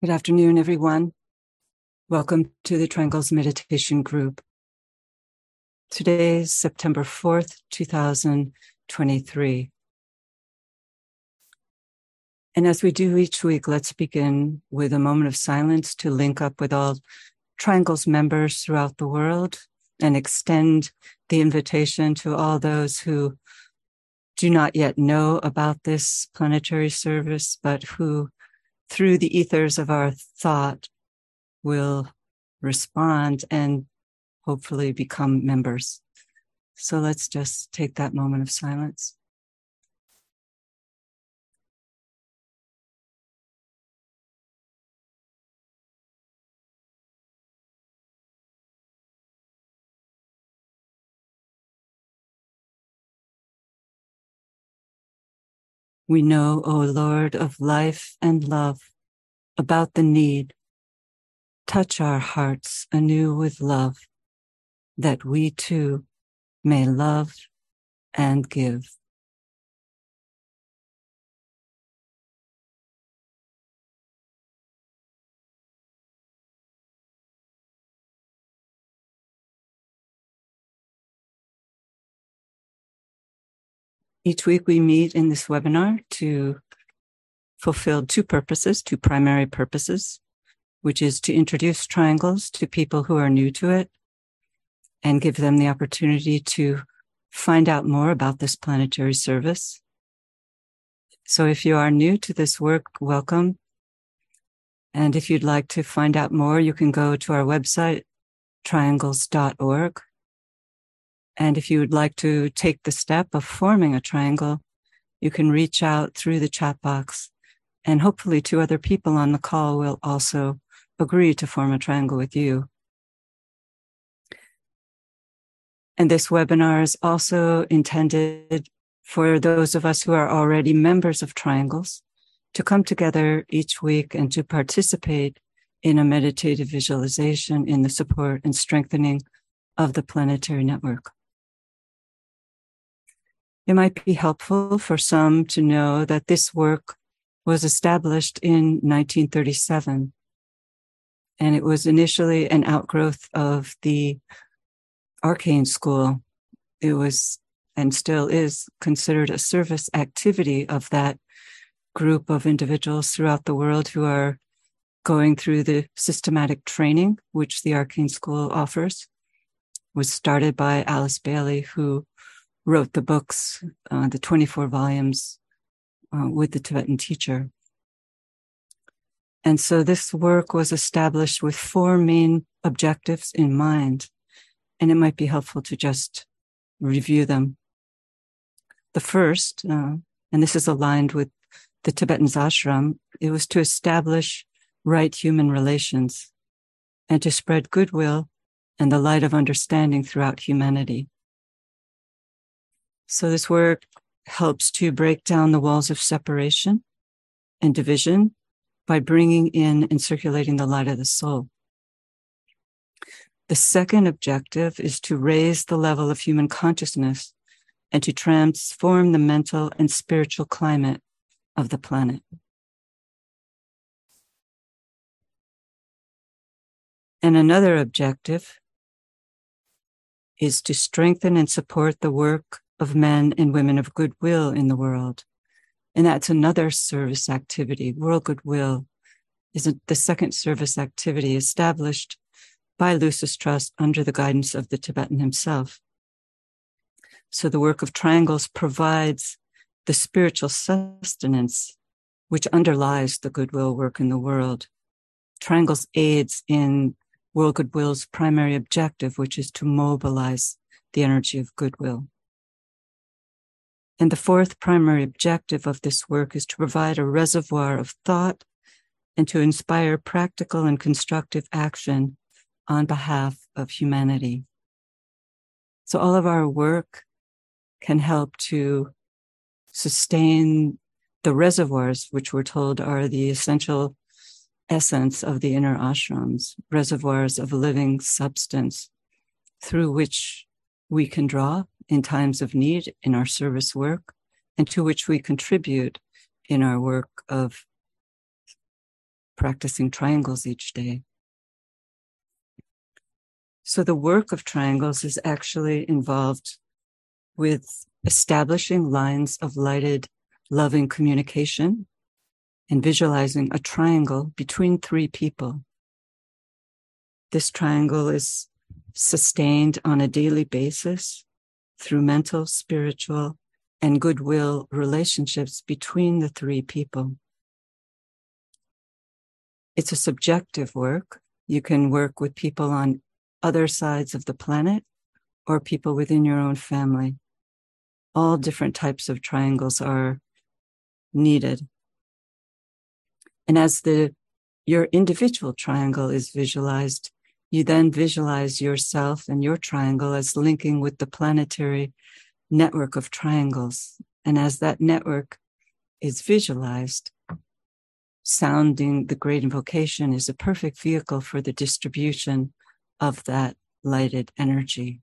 Good afternoon, everyone. Welcome to the Triangles Meditation Group. Today is September 4th, 2023. And as we do each week, let's begin with a moment of silence to link up with all Triangles members throughout the world and extend the invitation to all those who do not yet know about this planetary service, but who through the ethers of our thought will respond and hopefully become members. So let's just take that moment of silence. We know, O Lord of life and love, about the need. Touch our hearts anew with love, that we too may love and give. Each week we meet in this webinar to fulfill two purposes, two primary purposes, which is to introduce triangles to people who are new to it and give them the opportunity to find out more about this planetary service. So if you are new to this work, welcome. And if you'd like to find out more, you can go to our website, triangles.org, and if you would like to take the step of forming a triangle, you can reach out through the chat box and hopefully two other people on the call will also agree to form a triangle with you. And this webinar is also intended for those of us who are already members of triangles to come together each week and to participate in a meditative visualization in the support and strengthening of the planetary network. It might be helpful for some to know that this work was established in 1937. And it was initially an outgrowth of the Arcane School. It was and still is considered a service activity of that group of individuals throughout the world who are going through the systematic training which the Arcane School offers. It was started by Alice Bailey, who wrote the books, uh, the 24 volumes uh, with the Tibetan teacher. And so this work was established with four main objectives in mind, and it might be helpful to just review them. The first, uh, and this is aligned with the Tibetan ashram, it was to establish right human relations and to spread goodwill and the light of understanding throughout humanity. So this work helps to break down the walls of separation and division by bringing in and circulating the light of the soul. The second objective is to raise the level of human consciousness and to transform the mental and spiritual climate of the planet. And another objective is to strengthen and support the work of men and women of goodwill in the world. And that's another service activity. World Goodwill is the second service activity established by Lucis Trust under the guidance of the Tibetan himself. So the work of triangles provides the spiritual sustenance which underlies the goodwill work in the world. Triangles aids in World Goodwill's primary objective, which is to mobilize the energy of goodwill. And the fourth primary objective of this work is to provide a reservoir of thought and to inspire practical and constructive action on behalf of humanity. So all of our work can help to sustain the reservoirs, which we're told are the essential essence of the inner ashrams, reservoirs of living substance through which we can draw in times of need in our service work and to which we contribute in our work of practicing triangles each day. So the work of triangles is actually involved with establishing lines of lighted, loving communication and visualizing a triangle between three people. This triangle is sustained on a daily basis through mental, spiritual, and goodwill relationships between the three people. It's a subjective work. You can work with people on other sides of the planet or people within your own family. All different types of triangles are needed. And as the your individual triangle is visualized, you then visualize yourself and your triangle as linking with the planetary network of triangles. And as that network is visualized, sounding the great invocation is a perfect vehicle for the distribution of that lighted energy.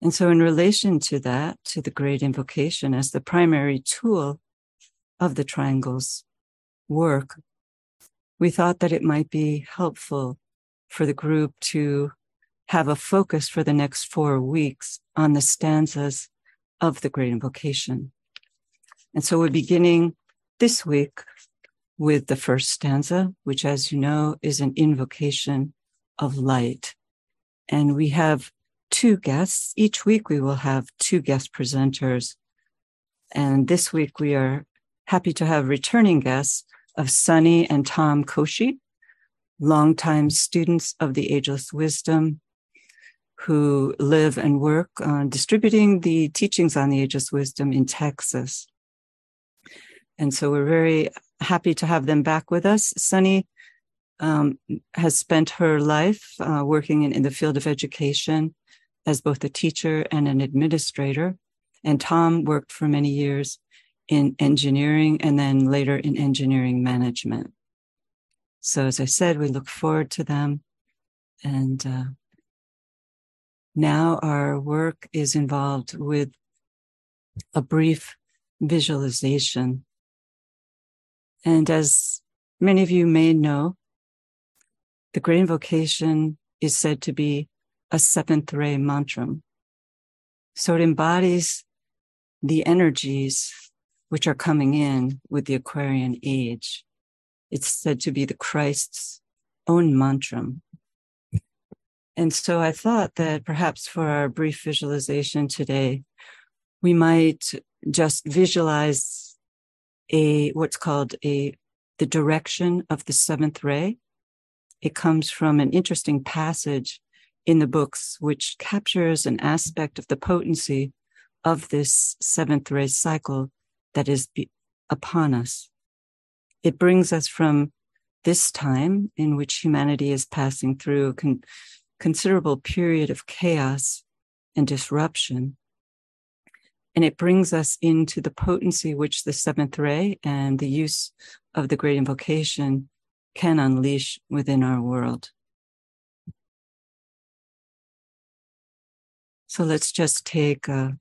And so, in relation to that, to the great invocation as the primary tool of the triangle's work, we thought that it might be helpful for the group to have a focus for the next four weeks on the stanzas of the Great Invocation. And so we're beginning this week with the first stanza, which, as you know, is an invocation of light. And we have two guests. Each week we will have two guest presenters. And this week we are happy to have returning guests of Sunny and Tom Koshi, longtime students of the Ageless Wisdom who live and work on distributing the teachings on the Ageless Wisdom in Texas. And so we're very happy to have them back with us. Sunny um, has spent her life uh, working in, in the field of education as both a teacher and an administrator. And Tom worked for many years in engineering and then later in engineering management. So, as I said, we look forward to them. And uh, now our work is involved with a brief visualization. And as many of you may know, the Great Invocation is said to be a seventh ray mantra. So it embodies the energies which are coming in with the Aquarian age. It's said to be the Christ's own mantra. And so I thought that perhaps for our brief visualization today, we might just visualize a what's called a the direction of the seventh ray. It comes from an interesting passage in the books, which captures an aspect of the potency of this seventh ray cycle that is be- upon us. It brings us from this time in which humanity is passing through a con- considerable period of chaos and disruption. And it brings us into the potency which the seventh ray and the use of the great invocation can unleash within our world. So let's just take a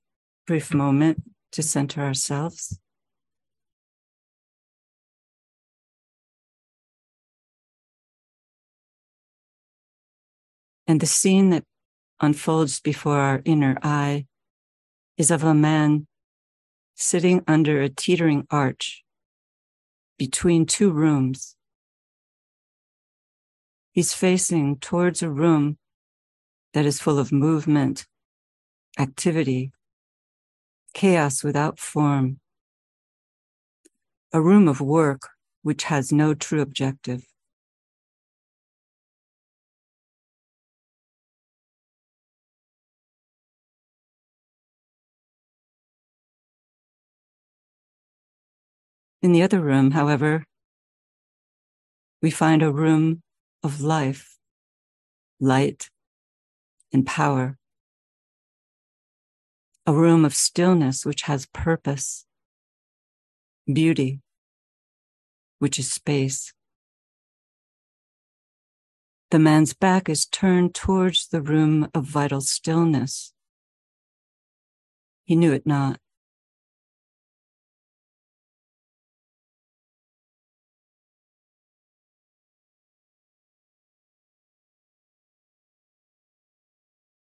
brief moment to center ourselves. And the scene that unfolds before our inner eye is of a man sitting under a teetering arch between two rooms. He's facing towards a room that is full of movement, activity, chaos without form, a room of work which has no true objective. In the other room, however, we find a room of life, light, and power. A room of stillness which has purpose, beauty, which is space. The man's back is turned towards the room of vital stillness. He knew it not.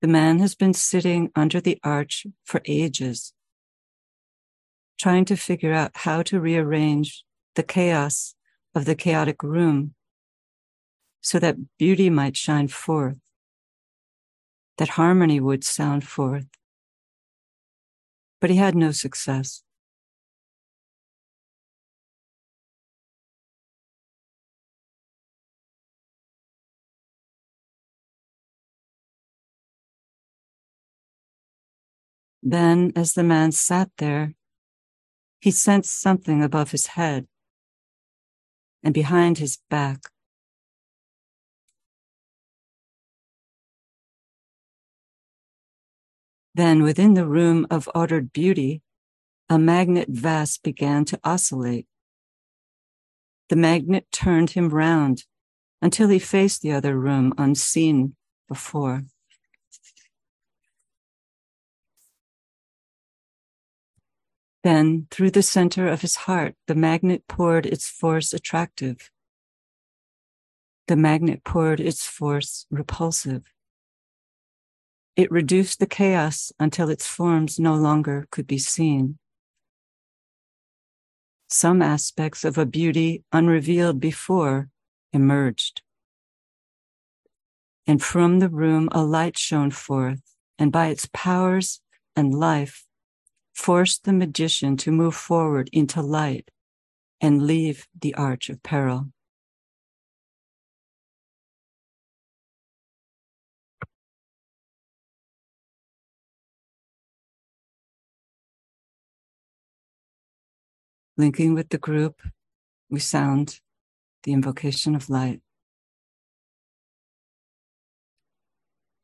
The man has been sitting under the arch for ages, trying to figure out how to rearrange the chaos of the chaotic room so that beauty might shine forth, that harmony would sound forth. But he had no success. Then, as the man sat there, he sensed something above his head and behind his back. Then, within the room of ordered beauty, a magnet vast began to oscillate. The magnet turned him round until he faced the other room unseen before. Then, through the center of his heart, the magnet poured its force attractive. The magnet poured its force repulsive. It reduced the chaos until its forms no longer could be seen. Some aspects of a beauty unrevealed before emerged. And from the room, a light shone forth, and by its powers and life, forced the magician to move forward into light and leave the arch of peril. Linking with the group, we sound the invocation of light.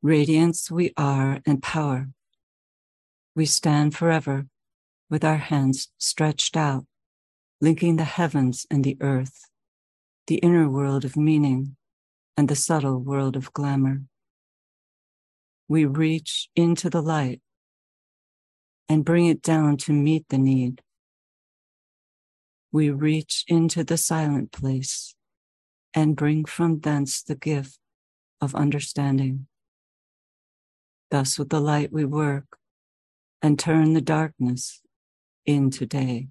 Radiance we are and power we stand forever with our hands stretched out, linking the heavens and the earth, the inner world of meaning and the subtle world of glamour. We reach into the light and bring it down to meet the need. We reach into the silent place and bring from thence the gift of understanding. Thus, with the light we work, and turn the darkness into day.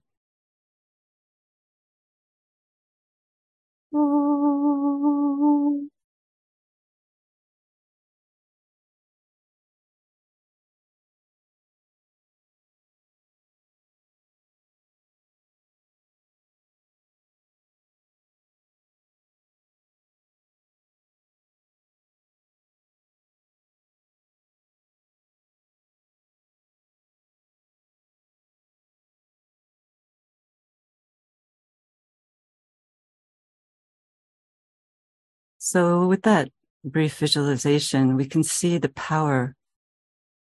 So, with that brief visualization, we can see the power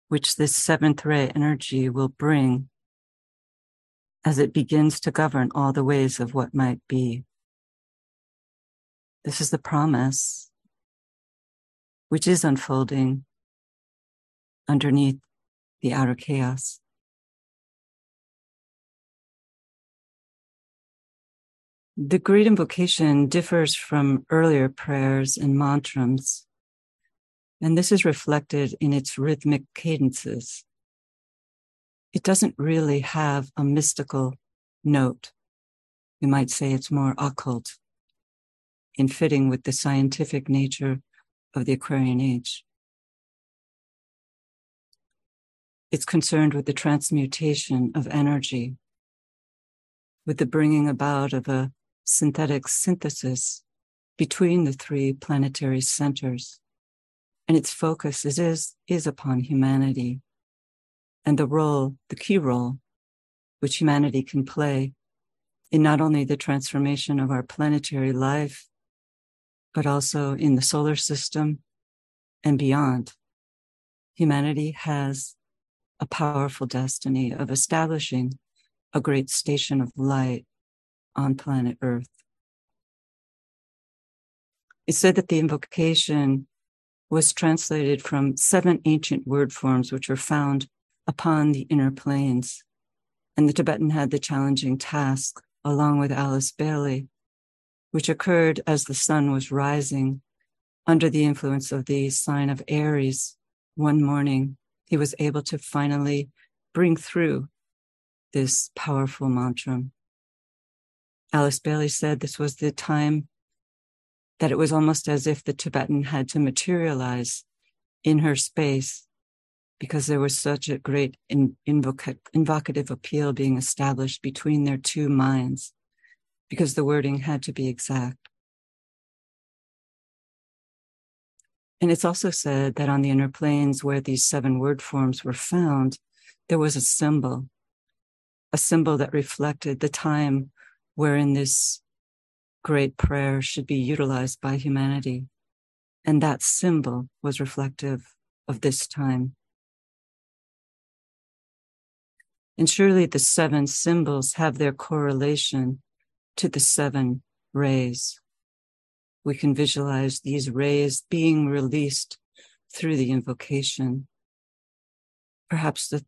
which this seventh ray energy will bring as it begins to govern all the ways of what might be. This is the promise which is unfolding underneath the outer chaos. The great invocation differs from earlier prayers and mantras, and this is reflected in its rhythmic cadences. It doesn't really have a mystical note. You might say it's more occult in fitting with the scientific nature of the Aquarian age. It's concerned with the transmutation of energy, with the bringing about of a synthetic synthesis between the three planetary centers. And its focus is, is, is upon humanity and the role, the key role, which humanity can play in not only the transformation of our planetary life, but also in the solar system and beyond. Humanity has a powerful destiny of establishing a great station of light on planet Earth. It said that the invocation was translated from seven ancient word forms which were found upon the inner planes. And the Tibetan had the challenging task, along with Alice Bailey, which occurred as the sun was rising under the influence of the sign of Aries one morning, he was able to finally bring through this powerful mantra. Alice Bailey said this was the time that it was almost as if the Tibetan had to materialize in her space because there was such a great in, invocative appeal being established between their two minds because the wording had to be exact. And it's also said that on the inner planes where these seven word forms were found, there was a symbol, a symbol that reflected the time wherein this great prayer should be utilized by humanity. And that symbol was reflective of this time. And surely the seven symbols have their correlation to the seven rays. We can visualize these rays being released through the invocation. Perhaps the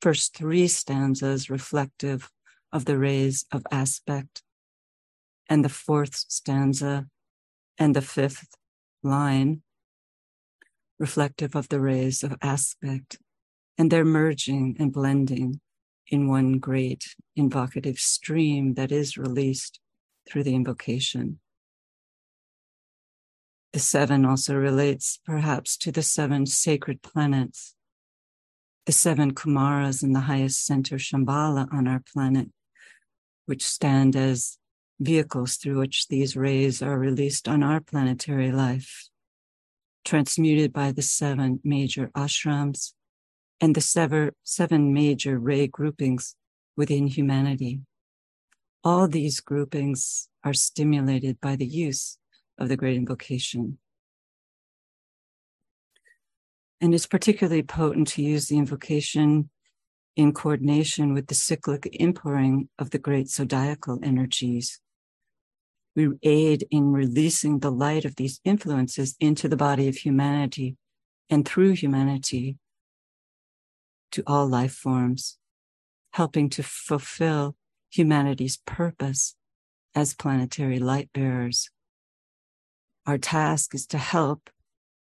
first three stanzas reflective of the rays of aspect, and the fourth stanza and the fifth line reflective of the rays of aspect, and they're merging and blending in one great invocative stream that is released through the invocation. The seven also relates perhaps to the seven sacred planets, the seven Kumaras in the highest center Shambhala on our planet, which stand as vehicles through which these rays are released on our planetary life, transmuted by the seven major ashrams and the sever, seven major ray groupings within humanity. All these groupings are stimulated by the use of the great invocation. And it's particularly potent to use the invocation in coordination with the cyclic inpouring of the great zodiacal energies. We aid in releasing the light of these influences into the body of humanity and through humanity to all life forms, helping to fulfill humanity's purpose as planetary light bearers. Our task is to help,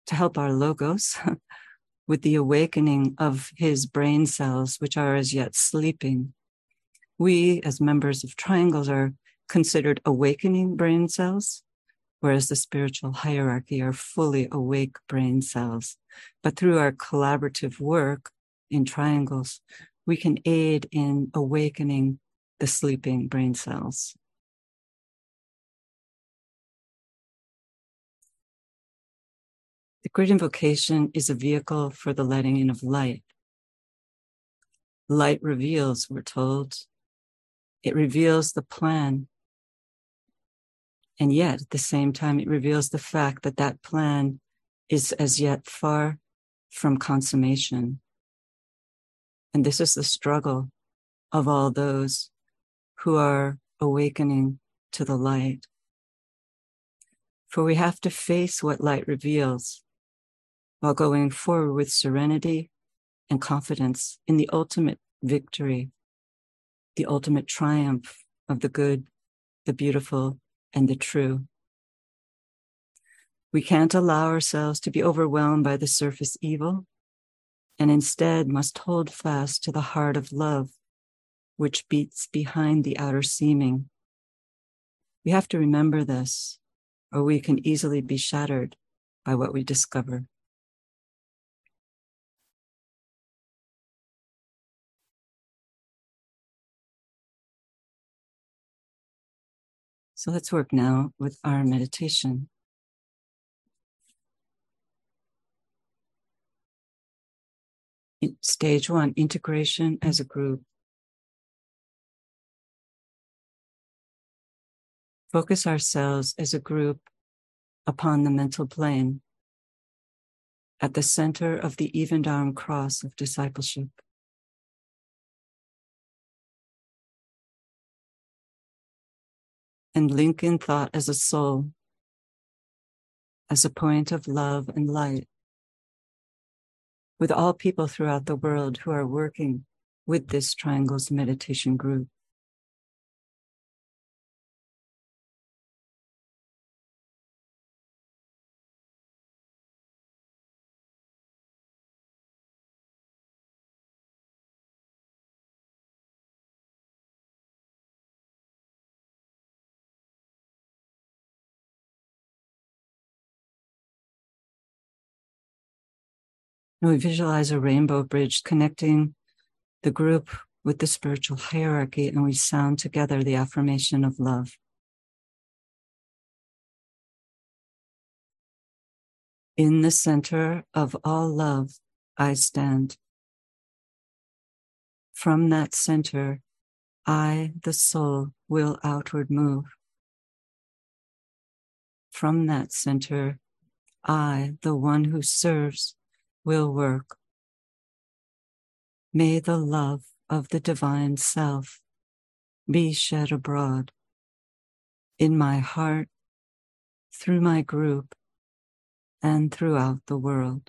to help our logos with the awakening of his brain cells, which are as yet sleeping. We, as members of triangles, are considered awakening brain cells, whereas the spiritual hierarchy are fully awake brain cells. But through our collaborative work, in triangles, we can aid in awakening the sleeping brain cells. The great invocation is a vehicle for the letting in of light. Light reveals, we're told. It reveals the plan. And yet, at the same time, it reveals the fact that that plan is as yet far from consummation. And this is the struggle of all those who are awakening to the light. For we have to face what light reveals while going forward with serenity and confidence in the ultimate victory, the ultimate triumph of the good, the beautiful, and the true. We can't allow ourselves to be overwhelmed by the surface evil and instead must hold fast to the heart of love, which beats behind the outer seeming. We have to remember this, or we can easily be shattered by what we discover. So let's work now with our meditation. Stage one, integration as a group. Focus ourselves as a group upon the mental plane at the center of the even armed cross of discipleship. And link in thought as a soul, as a point of love and light with all people throughout the world who are working with this Triangles Meditation Group. And we visualize a rainbow bridge connecting the group with the spiritual hierarchy, and we sound together the affirmation of love. In the center of all love, I stand. From that center, I, the soul, will outward move. From that center, I, the one who serves, will work. May the love of the divine self be shed abroad in my heart, through my group, and throughout the world.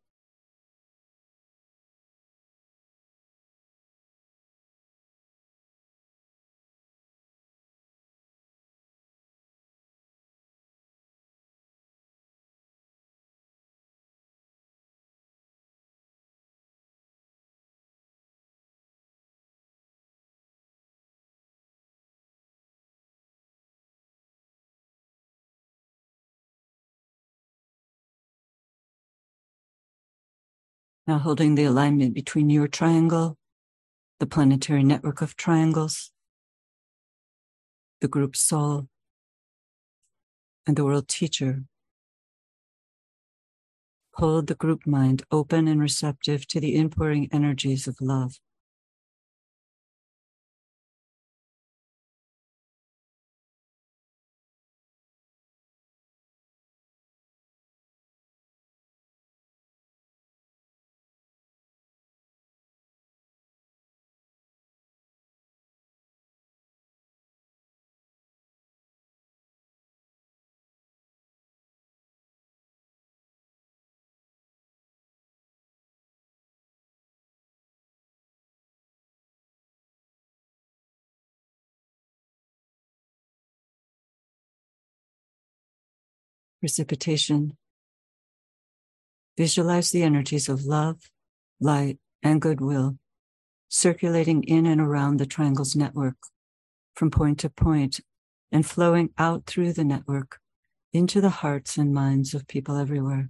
Now holding the alignment between your triangle, the planetary network of triangles, the group soul, and the world teacher. Hold the group mind open and receptive to the inpouring energies of love. Precipitation. Visualize the energies of love, light, and goodwill circulating in and around the triangle's network from point to point and flowing out through the network into the hearts and minds of people everywhere.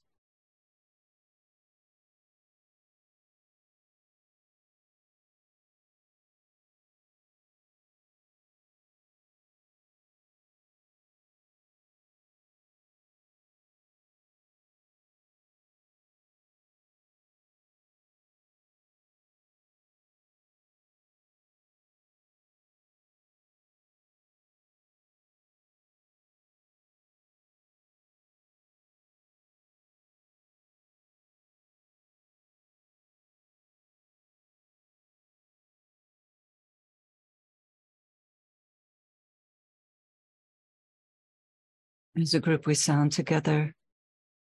As a group, we sound together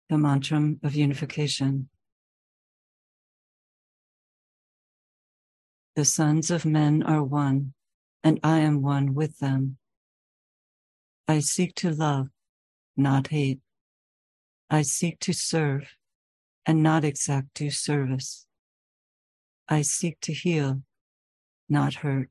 the mantra of unification. The sons of men are one, and I am one with them. I seek to love, not hate. I seek to serve and not exact due service. I seek to heal, not hurt.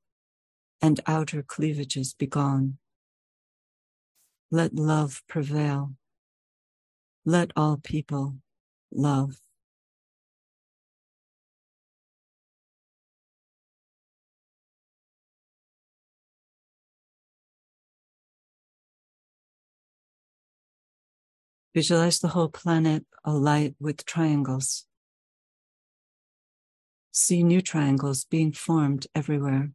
and outer cleavages be gone. Let love prevail. Let all people love. Visualize the whole planet alight with triangles. See new triangles being formed everywhere.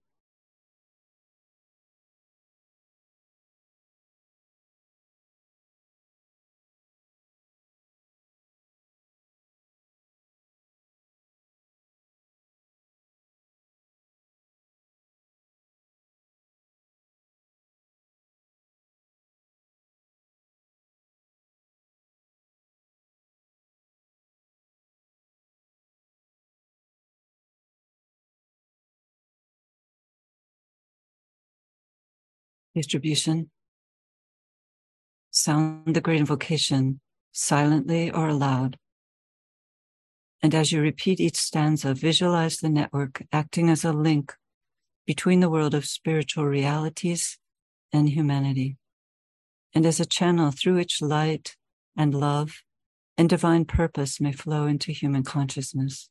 Distribution. Sound the great invocation silently or aloud. And as you repeat each stanza, visualize the network acting as a link between the world of spiritual realities and humanity, and as a channel through which light and love and divine purpose may flow into human consciousness.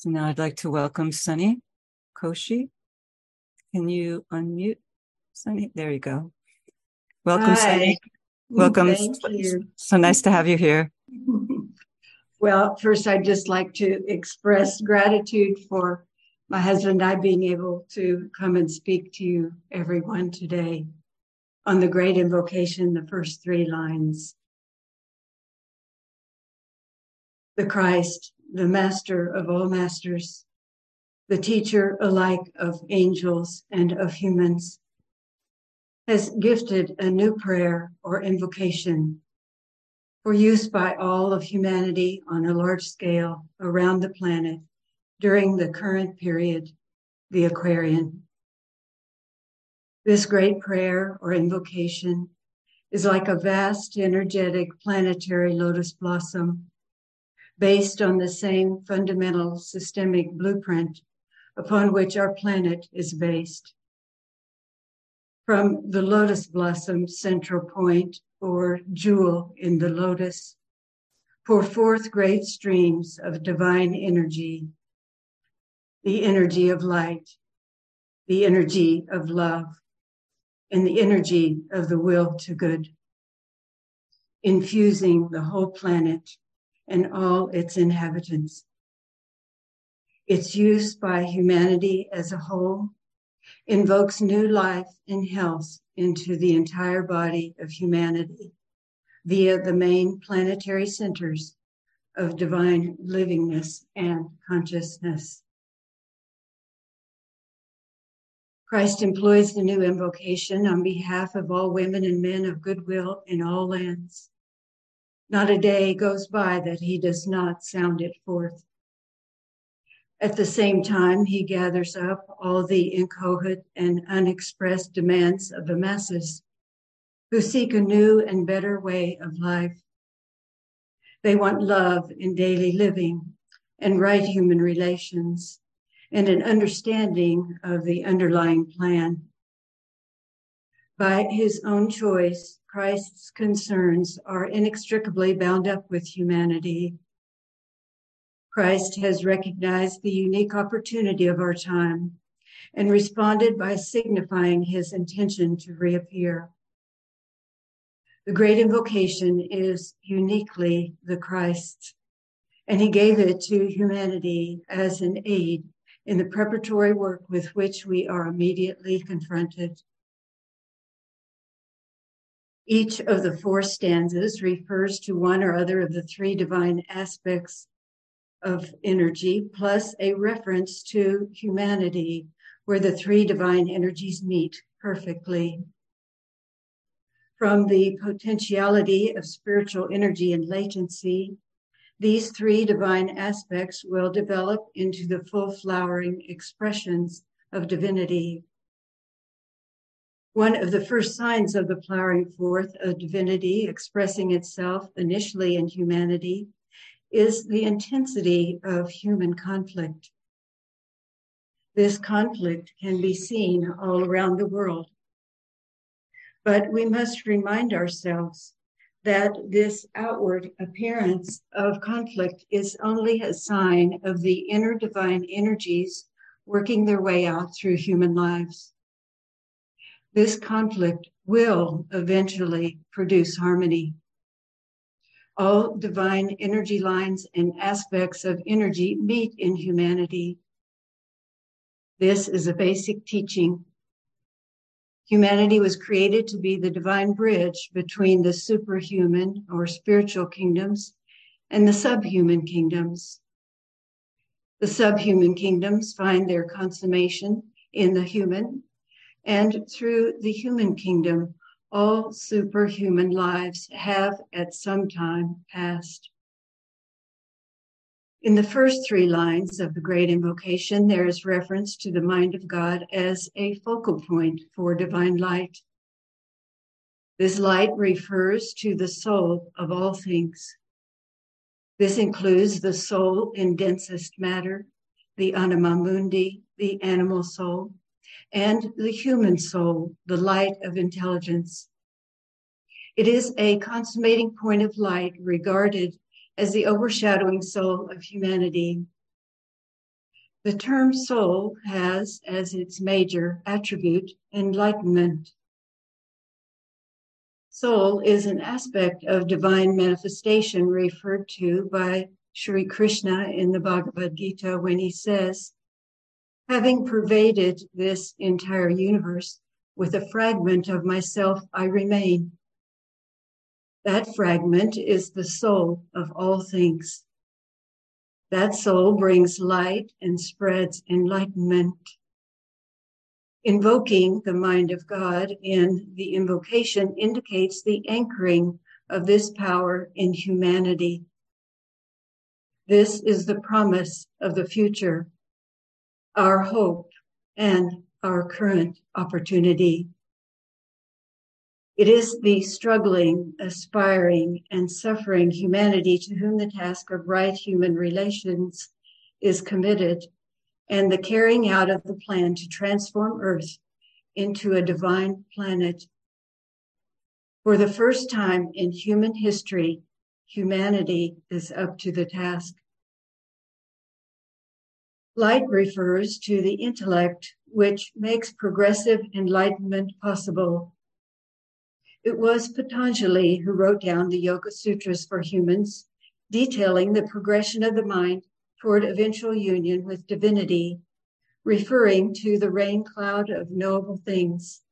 So now I'd like to welcome Sunny Koshi. Can you unmute Sunny? There you go. Welcome, Hi. Sunny. Welcome. Thank you. So nice to have you here. well, first, I'd just like to express gratitude for my husband and I being able to come and speak to you, everyone, today on the great invocation, the first three lines. The Christ, the master of all masters, the teacher alike of angels and of humans, has gifted a new prayer or invocation for use by all of humanity on a large scale around the planet during the current period, the Aquarian. This great prayer or invocation is like a vast energetic planetary lotus blossom based on the same fundamental systemic blueprint upon which our planet is based. From the lotus blossom central point or jewel in the lotus, pour forth great streams of divine energy, the energy of light, the energy of love, and the energy of the will to good, infusing the whole planet and all its inhabitants. Its use by humanity as a whole invokes new life and health into the entire body of humanity via the main planetary centers of divine livingness and consciousness. Christ employs the new invocation on behalf of all women and men of goodwill in all lands not a day goes by that he does not sound it forth. At the same time, he gathers up all the inchoate and unexpressed demands of the masses who seek a new and better way of life. They want love in daily living and right human relations and an understanding of the underlying plan. By his own choice, Christ's concerns are inextricably bound up with humanity. Christ has recognized the unique opportunity of our time and responded by signifying his intention to reappear. The great invocation is uniquely the Christ, and he gave it to humanity as an aid in the preparatory work with which we are immediately confronted. Each of the four stanzas refers to one or other of the three divine aspects of energy, plus a reference to humanity, where the three divine energies meet perfectly. From the potentiality of spiritual energy and latency, these three divine aspects will develop into the full flowering expressions of divinity one of the first signs of the flowering forth of divinity expressing itself initially in humanity is the intensity of human conflict. This conflict can be seen all around the world. But we must remind ourselves that this outward appearance of conflict is only a sign of the inner divine energies working their way out through human lives this conflict will eventually produce harmony. All divine energy lines and aspects of energy meet in humanity. This is a basic teaching. Humanity was created to be the divine bridge between the superhuman or spiritual kingdoms and the subhuman kingdoms. The subhuman kingdoms find their consummation in the human and through the human kingdom, all superhuman lives have at some time passed. In the first three lines of the great invocation, there is reference to the mind of God as a focal point for divine light. This light refers to the soul of all things. This includes the soul in densest matter, the anima mundi, the animal soul, and the human soul, the light of intelligence. It is a consummating point of light regarded as the overshadowing soul of humanity. The term soul has as its major attribute enlightenment. Soul is an aspect of divine manifestation referred to by Sri Krishna in the Bhagavad Gita when he says, Having pervaded this entire universe with a fragment of myself, I remain. That fragment is the soul of all things. That soul brings light and spreads enlightenment. Invoking the mind of God in the invocation indicates the anchoring of this power in humanity. This is the promise of the future, our hope, and our current opportunity. It is the struggling, aspiring, and suffering humanity to whom the task of right human relations is committed and the carrying out of the plan to transform Earth into a divine planet. For the first time in human history, humanity is up to the task. Light refers to the intellect which makes progressive enlightenment possible. It was Patanjali who wrote down the Yoga Sutras for humans, detailing the progression of the mind toward eventual union with divinity, referring to the rain cloud of knowable things.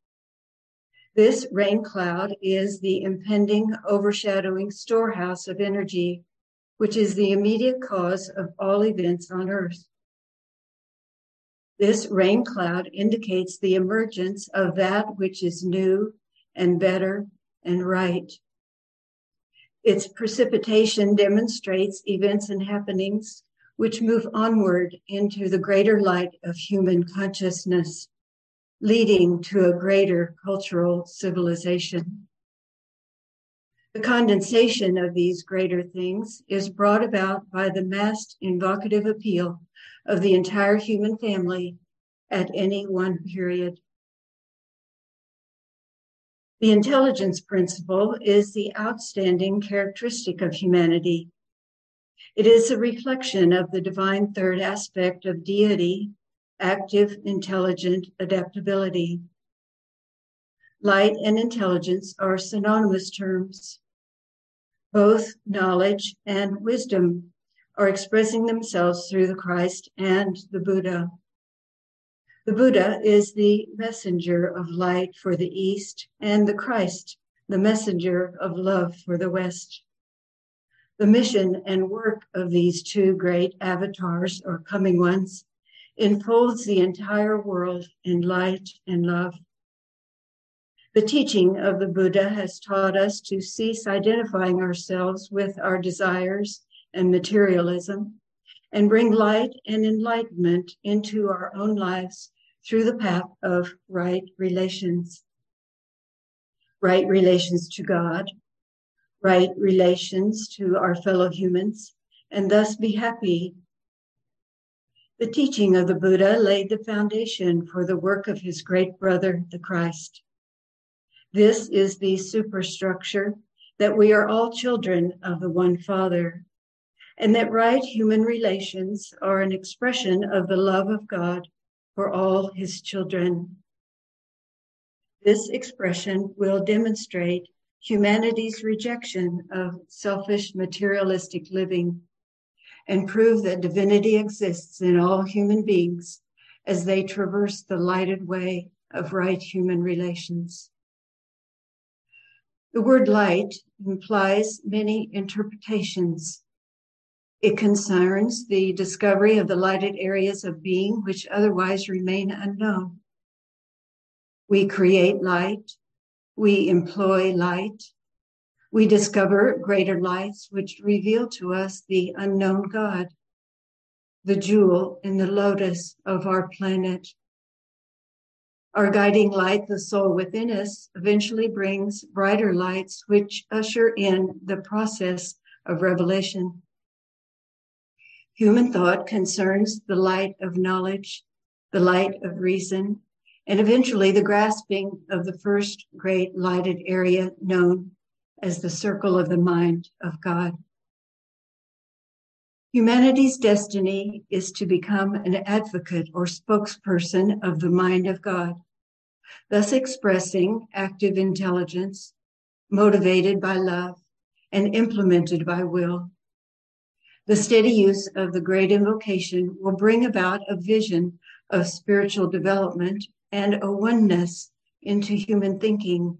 This rain cloud is the impending, overshadowing storehouse of energy, which is the immediate cause of all events on earth. This rain cloud indicates the emergence of that which is new and better and right. Its precipitation demonstrates events and happenings which move onward into the greater light of human consciousness, leading to a greater cultural civilization. The condensation of these greater things is brought about by the massed invocative appeal of the entire human family at any one period. The intelligence principle is the outstanding characteristic of humanity it is a reflection of the divine third aspect of deity, active, intelligent adaptability. Light and intelligence are synonymous terms. Both knowledge and wisdom are expressing themselves through the Christ and the Buddha. The Buddha is the messenger of light for the East, and the Christ, the messenger of love for the West. The mission and work of these two great avatars or coming ones enfolds the entire world in light and love. The teaching of the Buddha has taught us to cease identifying ourselves with our desires and materialism and bring light and enlightenment into our own lives through the path of right relations. Right relations to God, right relations to our fellow humans, and thus be happy. The teaching of the Buddha laid the foundation for the work of his great brother, the Christ. This is the superstructure that we are all children of the one Father, and that right human relations are an expression of the love of God for all his children. This expression will demonstrate humanity's rejection of selfish materialistic living and prove that divinity exists in all human beings as they traverse the lighted way of right human relations. The word light implies many interpretations. It concerns the discovery of the lighted areas of being which otherwise remain unknown. We create light we employ light. We discover greater lights which reveal to us the unknown God, the jewel in the lotus of our planet. Our guiding light, the soul within us, eventually brings brighter lights which usher in the process of revelation. Human thought concerns the light of knowledge, the light of reason, and eventually the grasping of the first great lighted area known as the circle of the mind of God. Humanity's destiny is to become an advocate or spokesperson of the mind of God, thus expressing active intelligence, motivated by love, and implemented by will. The steady use of the great invocation will bring about a vision of spiritual development and a oneness into human thinking.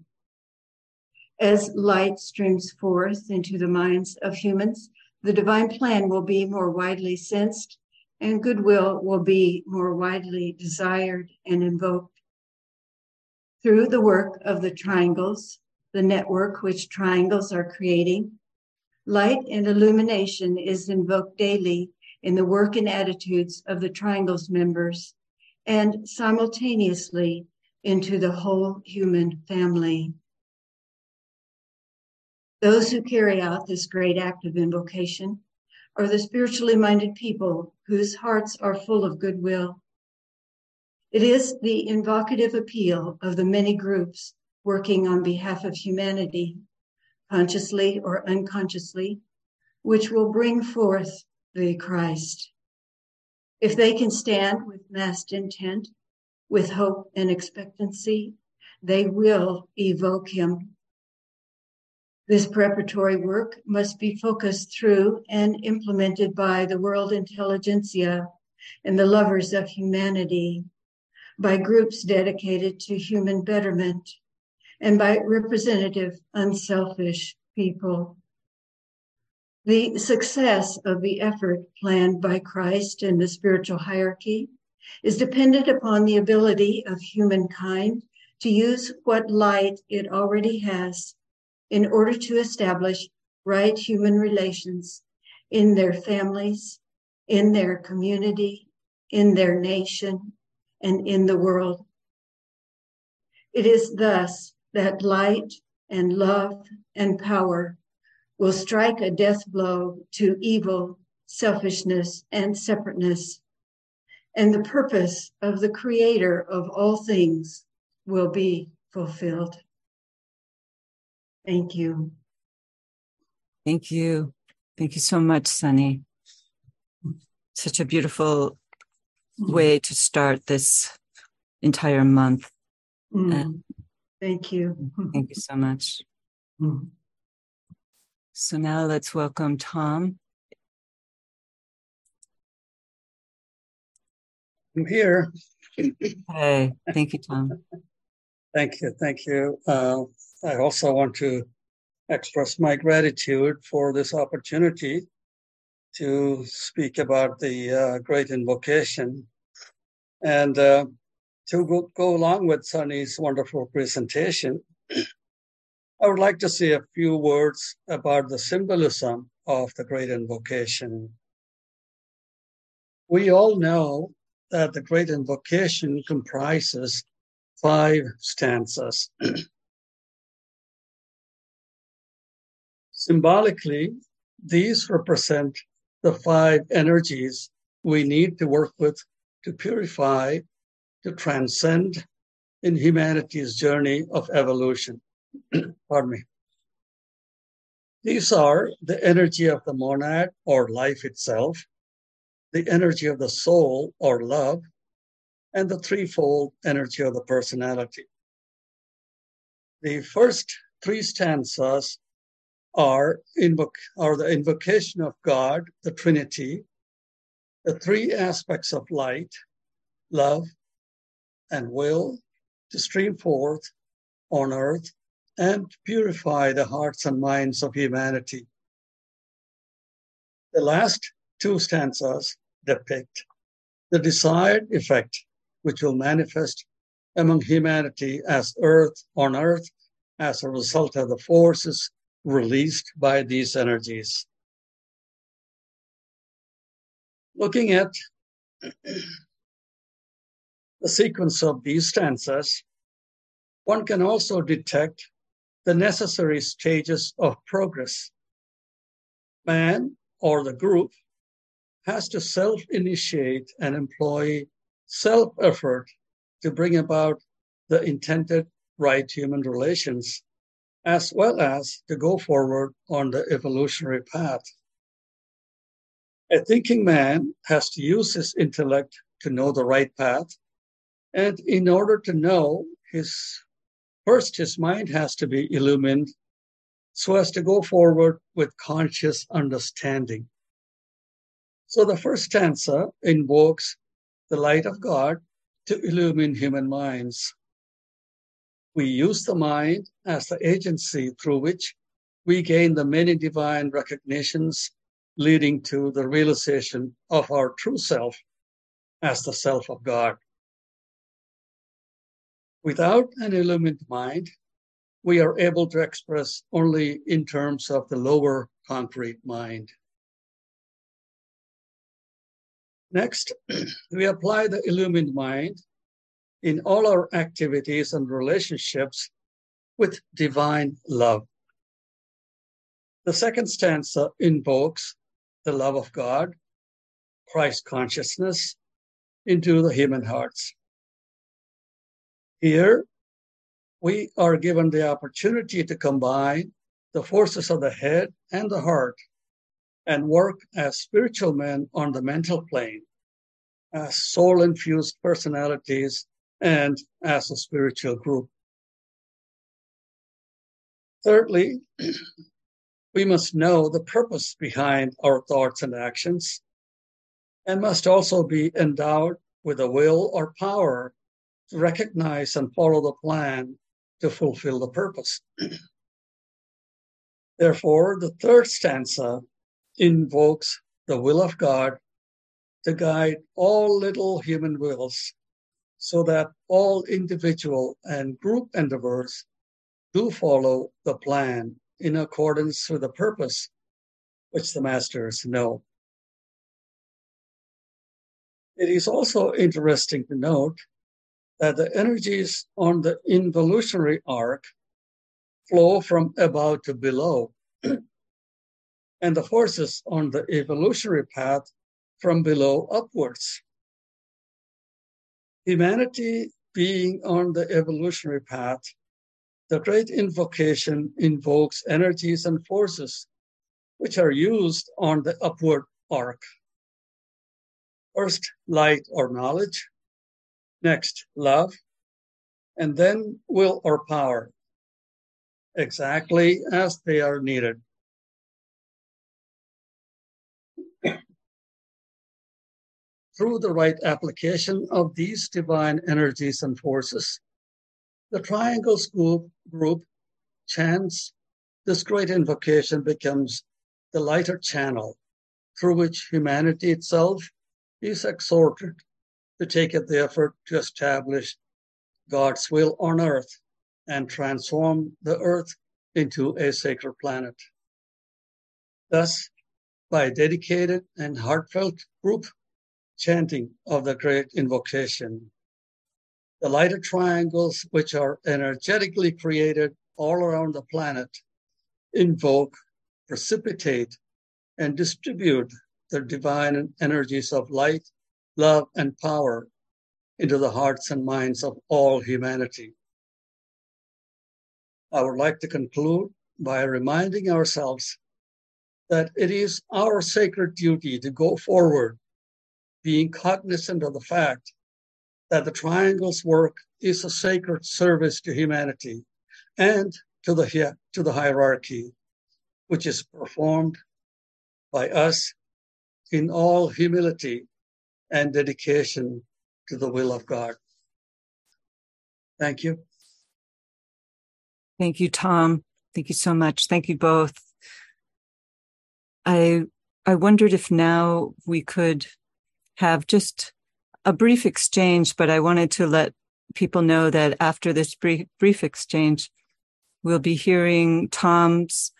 As light streams forth into the minds of humans, the divine plan will be more widely sensed and goodwill will be more widely desired and invoked. Through the work of the triangles, the network which triangles are creating, light and illumination is invoked daily in the work and attitudes of the triangles members and simultaneously into the whole human family. Those who carry out this great act of invocation are the spiritually minded people whose hearts are full of goodwill. It is the invocative appeal of the many groups working on behalf of humanity, consciously or unconsciously, which will bring forth the Christ. If they can stand with massed intent, with hope and expectancy, they will evoke him this preparatory work must be focused through and implemented by the world intelligentsia and the lovers of humanity, by groups dedicated to human betterment, and by representative, unselfish people. The success of the effort planned by Christ in the spiritual hierarchy is dependent upon the ability of humankind to use what light it already has in order to establish right human relations in their families, in their community, in their nation, and in the world. It is thus that light and love and power will strike a death blow to evil, selfishness, and separateness. And the purpose of the creator of all things will be fulfilled. Thank you. Thank you. Thank you so much, Sunny. Such a beautiful mm. way to start this entire month. Mm. Thank you. Thank you so much. Mm. So now let's welcome Tom. I'm here. Hey, thank you, Tom. Thank you. Thank you. Uh, I also want to express my gratitude for this opportunity to speak about the uh, great invocation and uh, to go, go along with Sunny's wonderful presentation. I would like to say a few words about the symbolism of the great invocation. We all know that the great invocation comprises five stanzas. Symbolically, these represent the five energies we need to work with to purify, to transcend in humanity's journey of evolution. Pardon me. These are the energy of the monad or life itself, the energy of the soul or love, and the threefold energy of the personality. The first three stanzas are, invoc- are the invocation of God, the Trinity, the three aspects of light, love, and will to stream forth on earth and purify the hearts and minds of humanity. The last two stanzas depict the desired effect which will manifest among humanity as earth on earth as a result of the forces released by these energies. Looking at the sequence of these stanzas, one can also detect the necessary stages of progress. Man or the group has to self initiate and employ self effort to bring about the intended right human relations as well as to go forward on the evolutionary path. A thinking man has to use his intellect to know the right path. And in order to know his first, his mind has to be illumined so as to go forward with conscious understanding. So the first stanza invokes the light of God to illumine human minds. We use the mind as the agency through which we gain the many divine recognitions leading to the realization of our true self as the self of God. Without an illumined mind, we are able to express only in terms of the lower concrete mind. Next, we apply the illumined mind in all our activities and relationships with divine love. The second stanza invokes the love of God, Christ consciousness, into the human hearts. Here, we are given the opportunity to combine the forces of the head and the heart and work as spiritual men on the mental plane, as soul infused personalities, and as a spiritual group. Thirdly, we must know the purpose behind our thoughts and actions and must also be endowed with a will or power recognize and follow the plan to fulfill the purpose. Therefore, the third stanza invokes the will of God to guide all little human wills so that all individual and group endeavors do follow the plan in accordance with the purpose which the masters know. It is also interesting to note that the energies on the involutionary arc flow from above to below, and the forces on the evolutionary path from below upwards. Humanity being on the evolutionary path the great invocation invokes energies and forces which are used on the upward arc. First, light or knowledge. Next, love. And then, will or power, exactly as they are needed. Through the right application of these divine energies and forces, the triangles group, group chants this great invocation becomes the lighter channel through which humanity itself is exhorted to take up the effort to establish God's will on earth and transform the earth into a sacred planet. Thus, by a dedicated and heartfelt group chanting of the great invocation, the lighter triangles, which are energetically created all around the planet, invoke, precipitate, and distribute the divine energies of light, love, and power into the hearts and minds of all humanity. I would like to conclude by reminding ourselves that it is our sacred duty to go forward, being cognizant of the fact that the triangle's work is a sacred service to humanity and to the, to the hierarchy, which is performed by us in all humility and dedication to the will of God. Thank you. Thank you, Tom. Thank you so much. Thank you both. I I wondered if now we could have just a brief exchange, but I wanted to let people know that after this brief, brief exchange, we'll be hearing Tom's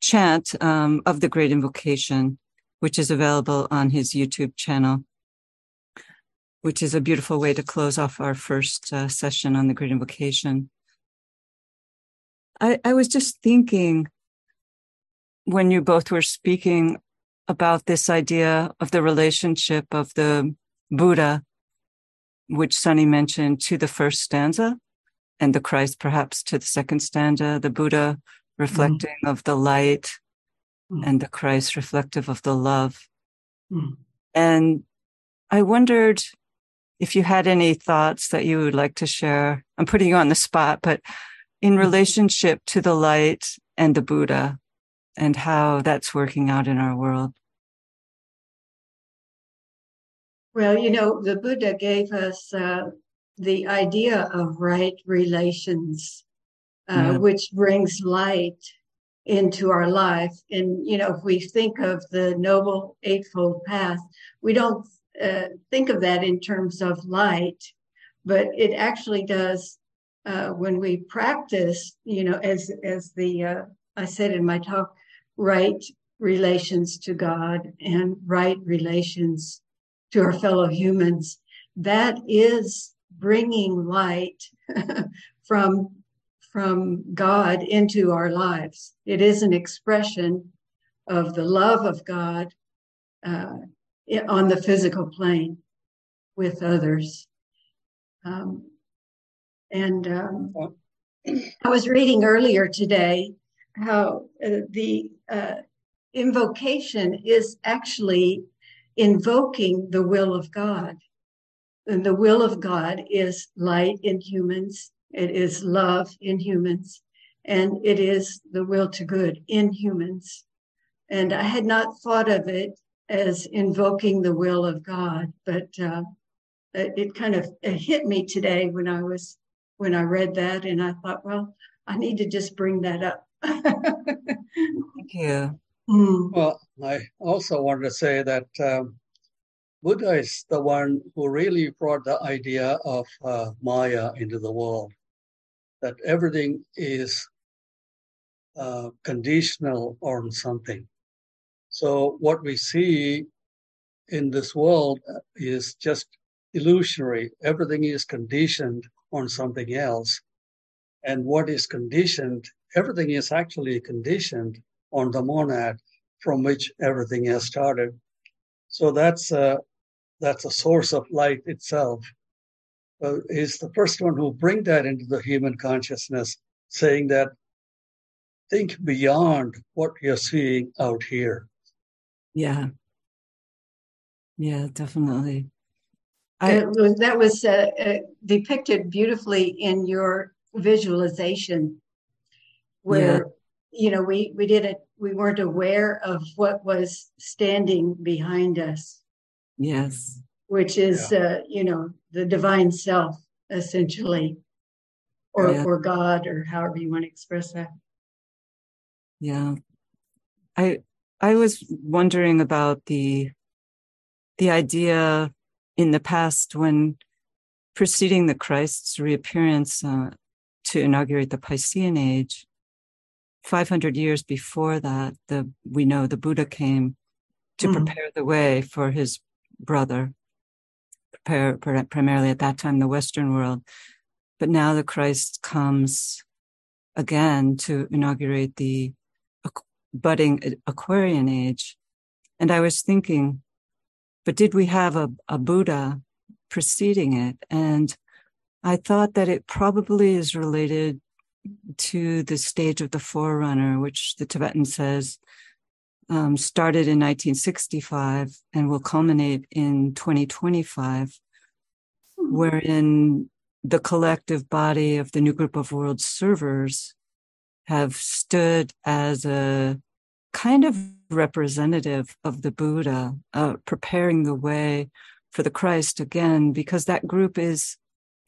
chant um, of the Great Invocation, which is available on his YouTube channel, which is a beautiful way to close off our first uh, session on the Great Invocation. I, I was just thinking when you both were speaking about this idea of the relationship of the Buddha, which Sunny mentioned, to the first stanza, and the Christ perhaps to the second stanza, the Buddha reflecting mm. of the light mm. and the Christ reflective of the love. Hmm. And I wondered if you had any thoughts that you would like to share. I'm putting you on the spot, but in mm-hmm. relationship to the light and the Buddha and how that's working out in our world. Well, you know, the Buddha gave us uh, the idea of right relations, uh, yeah. which brings light into our life. And, you know, if we think of the Noble Eightfold Path, we don't uh, think of that in terms of light, but it actually does uh, when we practice, you know, as, as the, uh, I said in my talk, right relations to God and right relations to our fellow humans, that is bringing light from from God into our lives. It is an expression of the love of God uh, on the physical plane with others. Um, and um, I was reading earlier today how uh, the uh, invocation is actually invoking the will of God. And the will of God is light in humans, it is love in humans, and it is the will to good in humans. And I had not thought of it as invoking the will of God, but uh, it kind of it hit me today when I was when I read that, and I thought, well, I need to just bring that up. Thank you. Mm. Well, I also wanted to say that um, Buddha is the one who really brought the idea of uh, Maya into the world, that everything is uh, conditional on something. So what we see in this world is just illusionary. Everything is conditioned on something else. And what is conditioned, everything is actually conditioned on the monad from which everything has started. So that's a, that's a source of light itself. Uh, is the first one who bring that into the human consciousness, saying that think beyond what you're seeing out here. Yeah. Yeah, definitely. I, was, that was uh, uh, depicted beautifully in your visualization, where yeah. you know we we didn't we weren't aware of what was standing behind us. Yes, which is yeah. uh, you know the divine self essentially, or yeah. or God, or however you want to express that. Yeah, I I was wondering about the the idea in the past when preceding the Christ's reappearance uh, to inaugurate the Piscean age. 500 years before that, the we know the Buddha came to mm. prepare the way for his brother, prepare primarily at that time the Western world. But now the Christ comes again to inaugurate the budding Aquarian age. And I was thinking, but did we have a, a Buddha preceding it? And I thought that it probably is related to the stage of the forerunner, which the Tibetan says um, started in 1965 and will culminate in 2025, wherein the collective body of the new group of world servers have stood as a kind of representative of the Buddha, uh, preparing the way for the Christ again, because that group is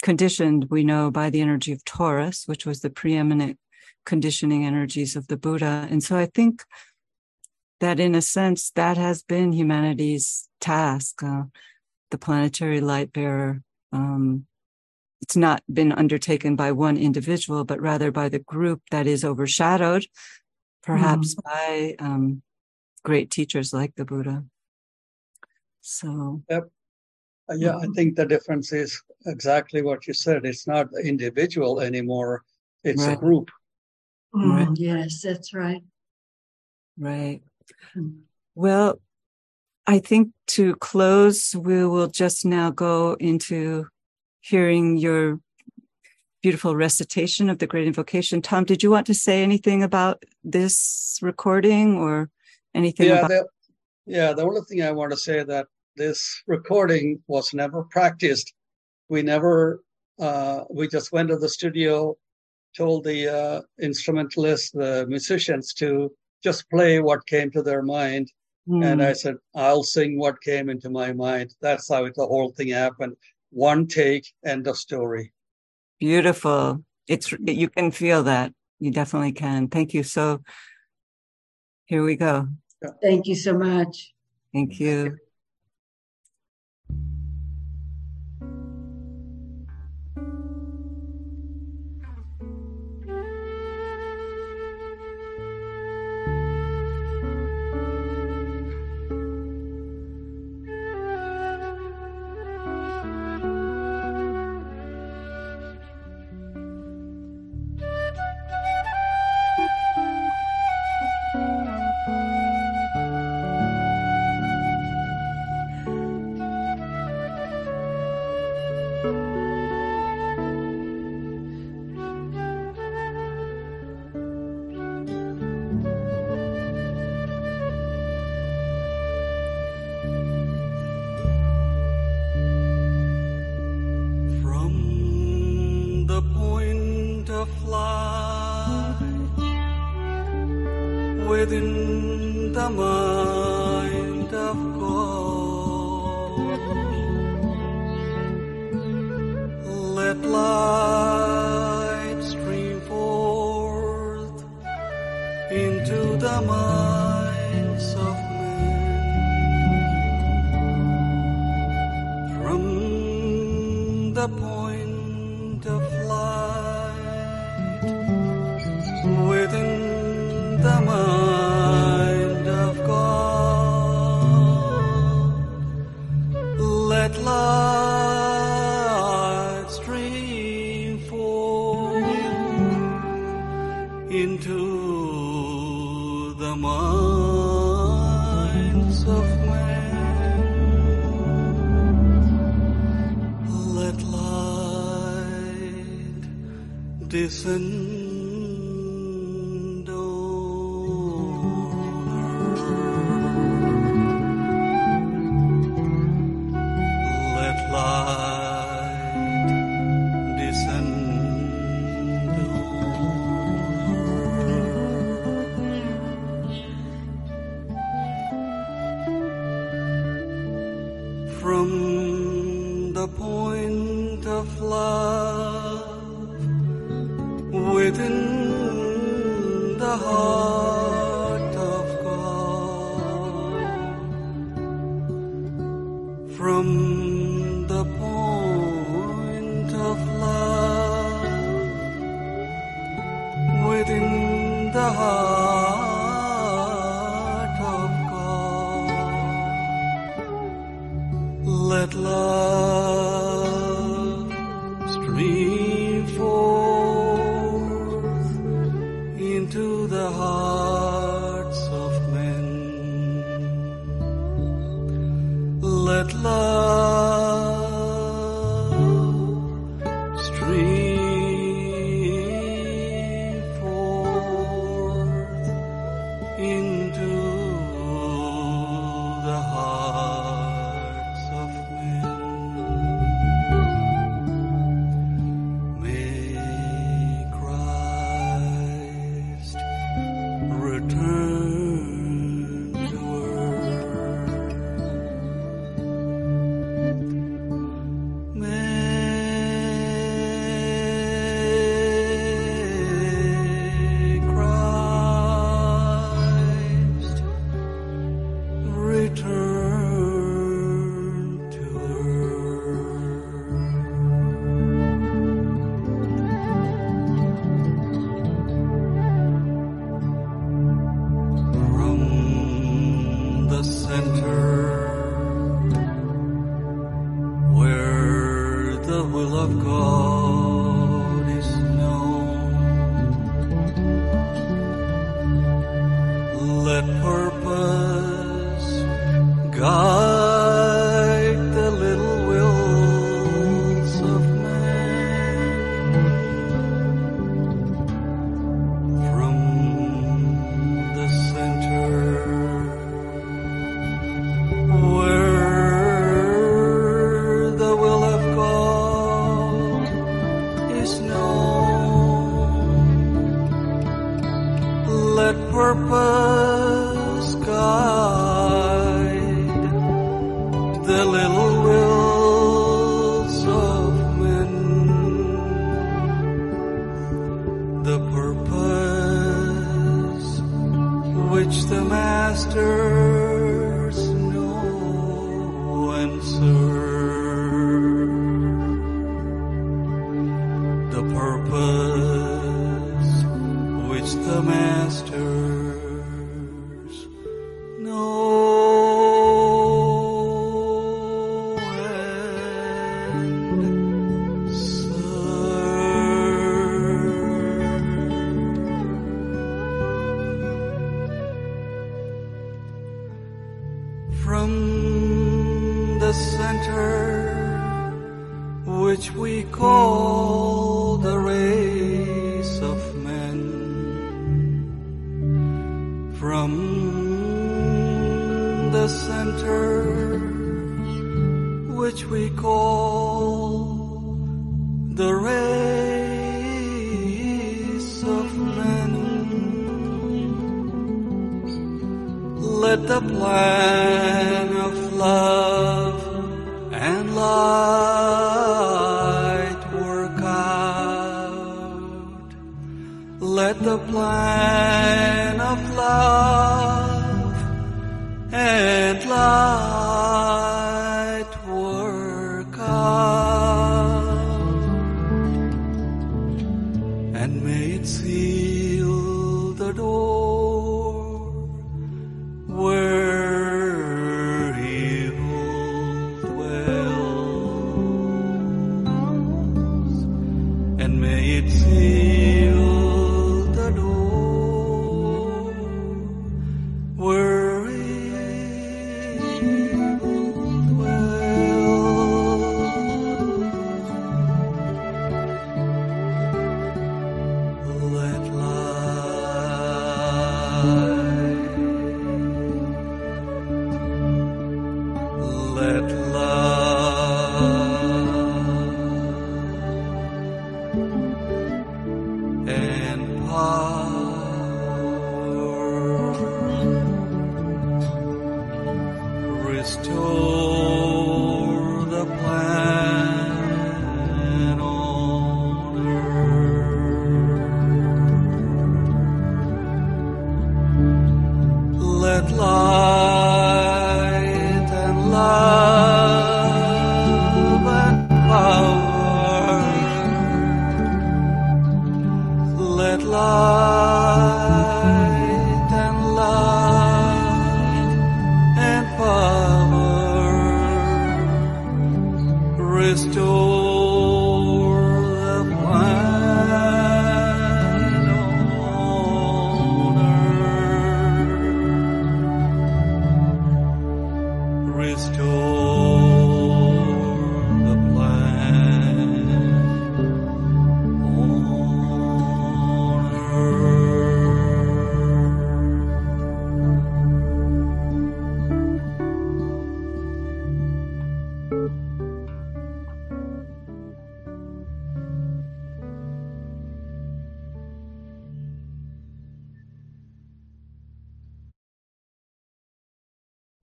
conditioned, we know, by the energy of Taurus, which was the preeminent conditioning energies of the Buddha. And so I think that in a sense, that has been humanity's task, uh, the planetary light bearer. Um, it's not been undertaken by one individual, but rather by the group that is overshadowed perhaps mm. by um, great teachers like the Buddha. So, yep. Uh, yeah, I mm-hmm. think the difference is exactly what you said. It's not the individual anymore, it's right. a group. Mm, right. Yes, that's right. Right. Mm. Well, I think to close, we will just now go into hearing your beautiful recitation of the great invocation. Tom, did you want to say anything about this recording or anything? Yeah, about- there, Yeah, the only thing I want to say that this recording was never practiced. We never, uh, we just went to the studio, told the uh, instrumentalists, the musicians to just play what came to their mind. Mm. And I said, I'll sing what came into my mind. That's how the whole thing happened. One take, end of story. Beautiful. It's, mm-hmm. you can feel that. You definitely can. Thank you. So here we go. Thank you so much. Thank you. Love. and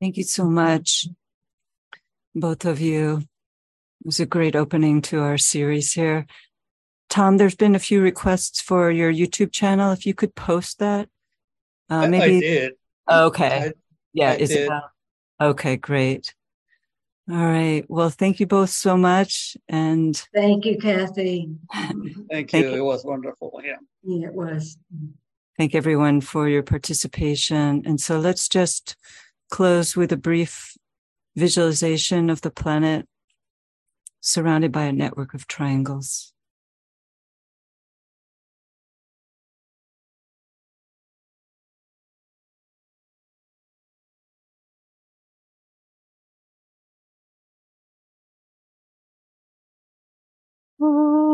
Thank you so much, both of you. It was a great opening to our series here. Tom, there's been a few requests for your YouTube channel. If you could post that, uh, I- I did. okay. I- yeah, I Isabel. Okay, great. All right. Well, thank you both so much. And Thank you, Kathy. Thank Thank you. you. It was wonderful. Yeah. Yeah, it was. thank everyone for your participation. And so let's just close with a brief visualization of the planet surrounded by a network of triangles. Om